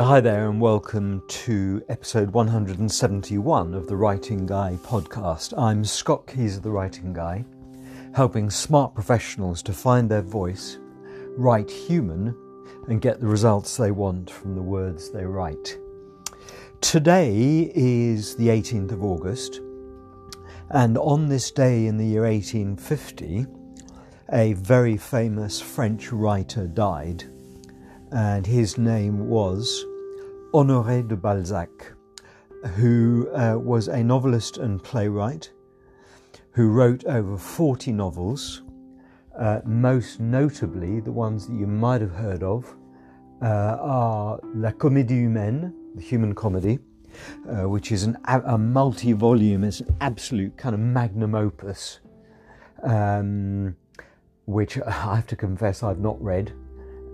Hi there, and welcome to episode 171 of the Writing Guy podcast. I'm Scott Keys of the Writing Guy, helping smart professionals to find their voice, write human, and get the results they want from the words they write. Today is the 18th of August, and on this day in the year 1850, a very famous French writer died, and his name was Honoré de Balzac, who uh, was a novelist and playwright who wrote over 40 novels, uh, most notably the ones that you might have heard of uh, are La Comédie Humaine, the human comedy, uh, which is an, a multi volume, it's an absolute kind of magnum opus, um, which I have to confess I've not read.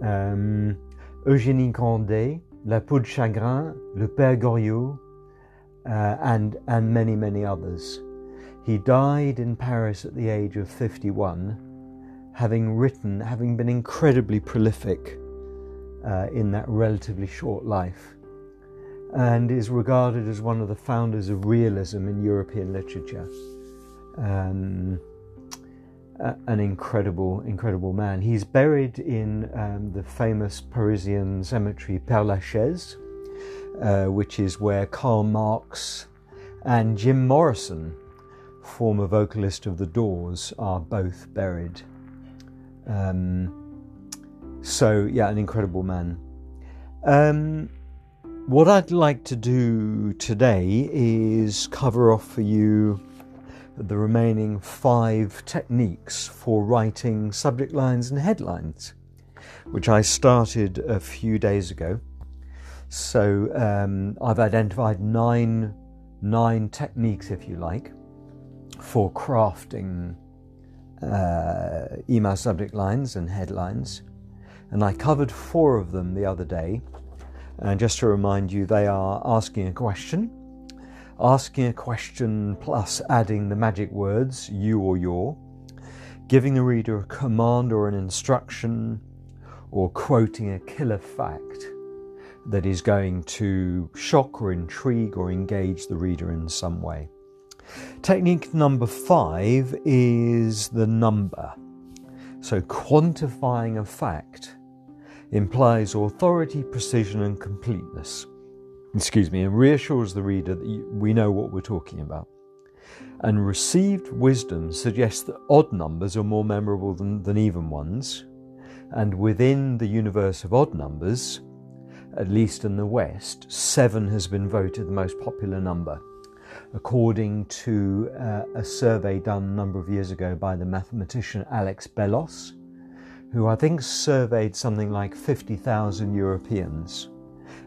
Um, Eugénie Grandet, La Peau de Chagrin, Le Père Goriot, uh, and, and many, many others. He died in Paris at the age of 51, having written, having been incredibly prolific uh, in that relatively short life, and is regarded as one of the founders of realism in European literature. Um, an incredible, incredible man. He's buried in um, the famous Parisian cemetery Père Lachaise, uh, which is where Karl Marx and Jim Morrison, former vocalist of The Doors, are both buried. Um, so, yeah, an incredible man. Um, what I'd like to do today is cover off for you the remaining five techniques for writing subject lines and headlines, which I started a few days ago. So um, I've identified nine nine techniques, if you like, for crafting uh, email subject lines and headlines, and I covered four of them the other day. And just to remind you, they are asking a question asking a question plus adding the magic words you or your, giving the reader a command or an instruction, or quoting a killer fact that is going to shock or intrigue or engage the reader in some way. Technique number five is the number. So, quantifying a fact implies authority, precision, and completeness excuse me, and reassures the reader that we know what we're talking about. And received wisdom suggests that odd numbers are more memorable than, than even ones, and within the universe of odd numbers, at least in the West, seven has been voted the most popular number, according to uh, a survey done a number of years ago by the mathematician Alex Bellos, who I think surveyed something like 50,000 Europeans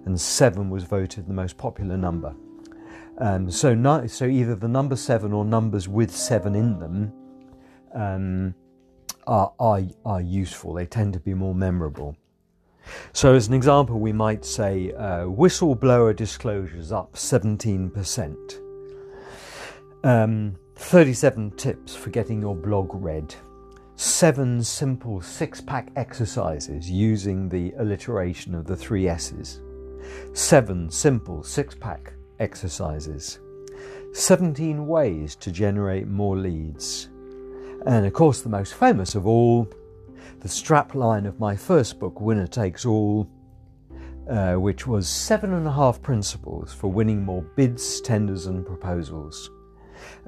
and seven was voted the most popular number. Um, so, no, so either the number seven or numbers with seven in them um, are, are, are useful. They tend to be more memorable. So, as an example, we might say uh, whistleblower disclosures up 17%. Um, 37 tips for getting your blog read. Seven simple six pack exercises using the alliteration of the three S's. Seven simple six pack exercises. 17 ways to generate more leads. And of course, the most famous of all, the strapline of my first book, Winner Takes All, uh, which was seven and a half principles for winning more bids, tenders, and proposals.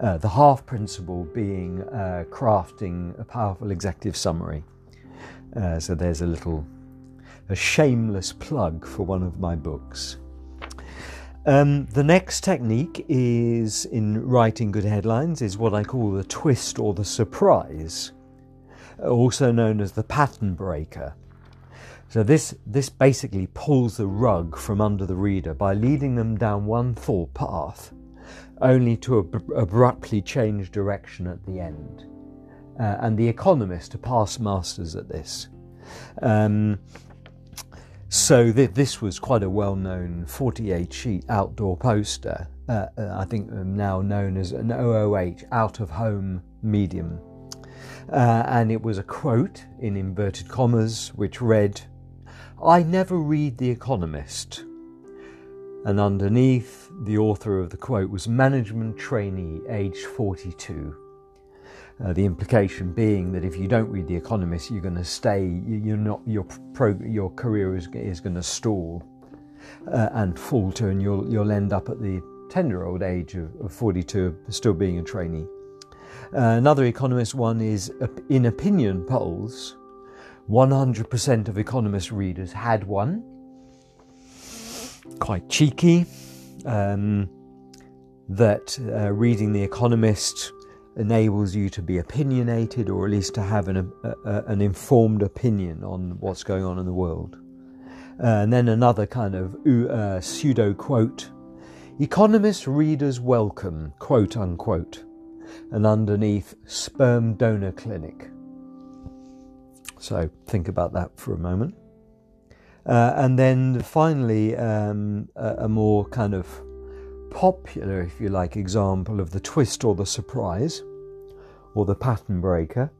Uh, the half principle being uh, crafting a powerful executive summary. Uh, so there's a little a shameless plug for one of my books. Um, the next technique is in writing good headlines is what I call the twist or the surprise, also known as the pattern breaker. So this this basically pulls the rug from under the reader by leading them down one thought path, only to ab- abruptly change direction at the end. Uh, and the Economist are past masters at this. Um, so th- this was quite a well-known 48 sheet outdoor poster. Uh, uh, I think now known as an OOH out of home medium. Uh, and it was a quote in inverted commas which read, I never read The Economist, And underneath, the author of the quote was management trainee, aged 42. Uh, the implication being that if you don't read The Economist, you're going to stay. You're not your pro, your career is is going to stall uh, and falter, and you'll you'll end up at the ten-year-old age of, of 42, still being a trainee. Uh, another Economist one is in opinion polls. 100% of Economist readers had one. Quite cheeky. Um, that uh, reading The Economist enables you to be opinionated or at least to have an, a, a, an informed opinion on what's going on in the world. Uh, and then another kind of uh, pseudo quote Economist readers welcome, quote unquote. And underneath, sperm donor clinic. So think about that for a moment. Uh, and then finally, um, a, a more kind of popular, if you like, example of the twist or the surprise or the pattern breaker.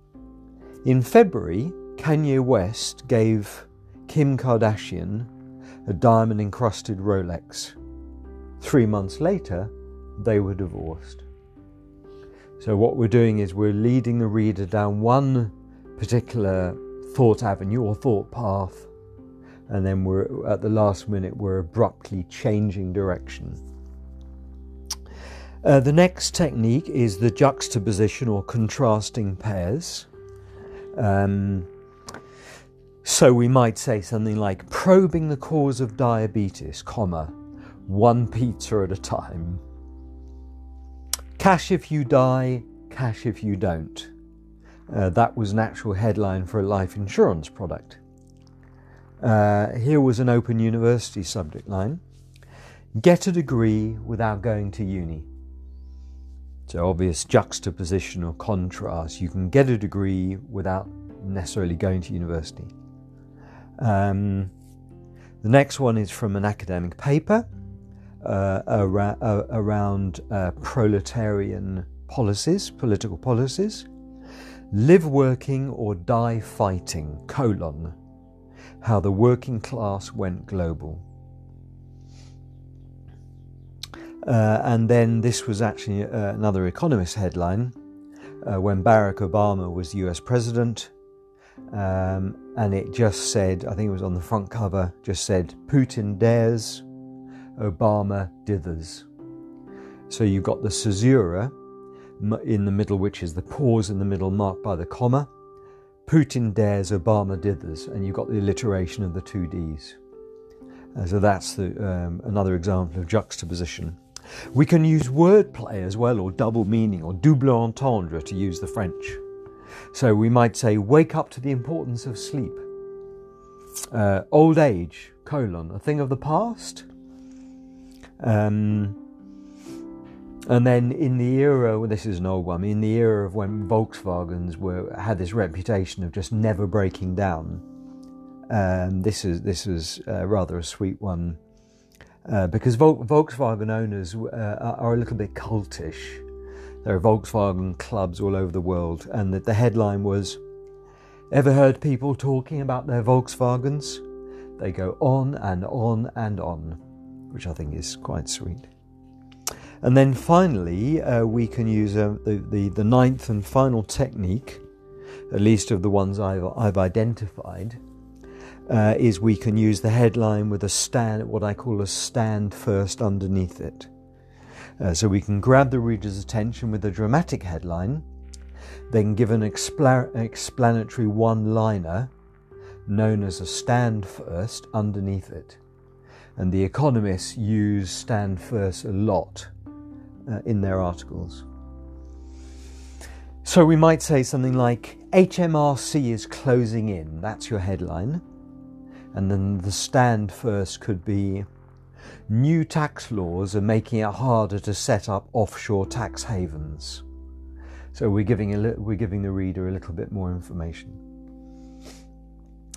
In February, Kanye West gave Kim Kardashian a diamond encrusted Rolex. Three months later, they were divorced. So, what we're doing is we're leading the reader down one particular thought avenue or thought path, and then we're at the last minute, we're abruptly changing direction. Uh, the next technique is the juxtaposition or contrasting pairs. Um, so we might say something like probing the cause of diabetes, comma, one pizza at a time. Cash if you die, cash if you don't. Uh, that was an actual headline for a life insurance product. Uh, here was an Open University subject line Get a degree without going to uni. So, obvious juxtaposition or contrast. You can get a degree without necessarily going to university. Um, the next one is from an academic paper uh, around, uh, around uh, proletarian policies, political policies. Live working or die fighting, colon. How the working class went global. Uh, and then this was actually uh, another Economist headline uh, when Barack Obama was US president. Um, and it just said, I think it was on the front cover, just said, Putin dares, Obama dithers. So you've got the caesura in the middle, which is the pause in the middle marked by the comma. Putin dares, Obama dithers. And you've got the alliteration of the two Ds. Uh, so that's the, um, another example of juxtaposition. We can use wordplay as well, or double meaning, or double entendre to use the French. So we might say, wake up to the importance of sleep. Uh, old age, colon, a thing of the past. Um, and then in the era, well, this is an old one, in the era of when Volkswagens were had this reputation of just never breaking down. Um, this is this is uh, rather a sweet one uh, because Vol- Volkswagen owners uh, are a little bit cultish. There are Volkswagen clubs all over the world, and the, the headline was Ever heard people talking about their Volkswagens? They go on and on and on, which I think is quite sweet. And then finally, uh, we can use uh, the, the, the ninth and final technique, at least of the ones I've, I've identified, uh, is we can use the headline with a stand, what I call a stand first underneath it. Uh, so we can grab the reader's attention with a dramatic headline, then give an expla- explanatory one liner known as a stand first underneath it. And the economists use stand first a lot uh, in their articles. So we might say something like HMRC is closing in, that's your headline. And then the stand first could be new tax laws are making it harder to set up offshore tax havens. So we're giving, a li- we're giving the reader a little bit more information.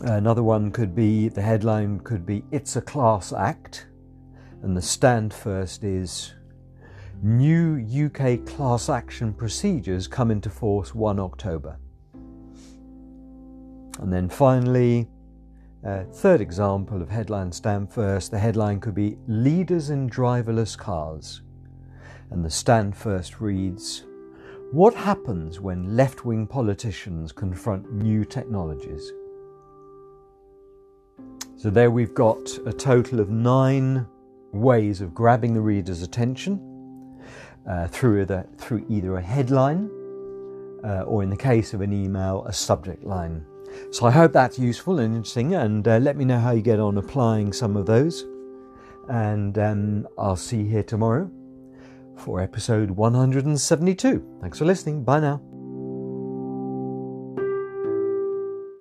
Another one could be the headline could be It's a Class Act, and the stand first is New UK class action procedures come into force 1 October. And then finally, Uh, third example of headline stand first the headline could be Leaders in Driverless Cars. And the stand first reads What happens when left wing politicians confront new technologies? So there we've got a total of nine ways of grabbing the reader's attention uh, through, the, through either a headline uh, or, in the case of an email, a subject line. So I hope that's useful and interesting, and uh, let me know how you get on applying some of those. And um, I'll see you here tomorrow for episode 172. Thanks for listening. Bye now.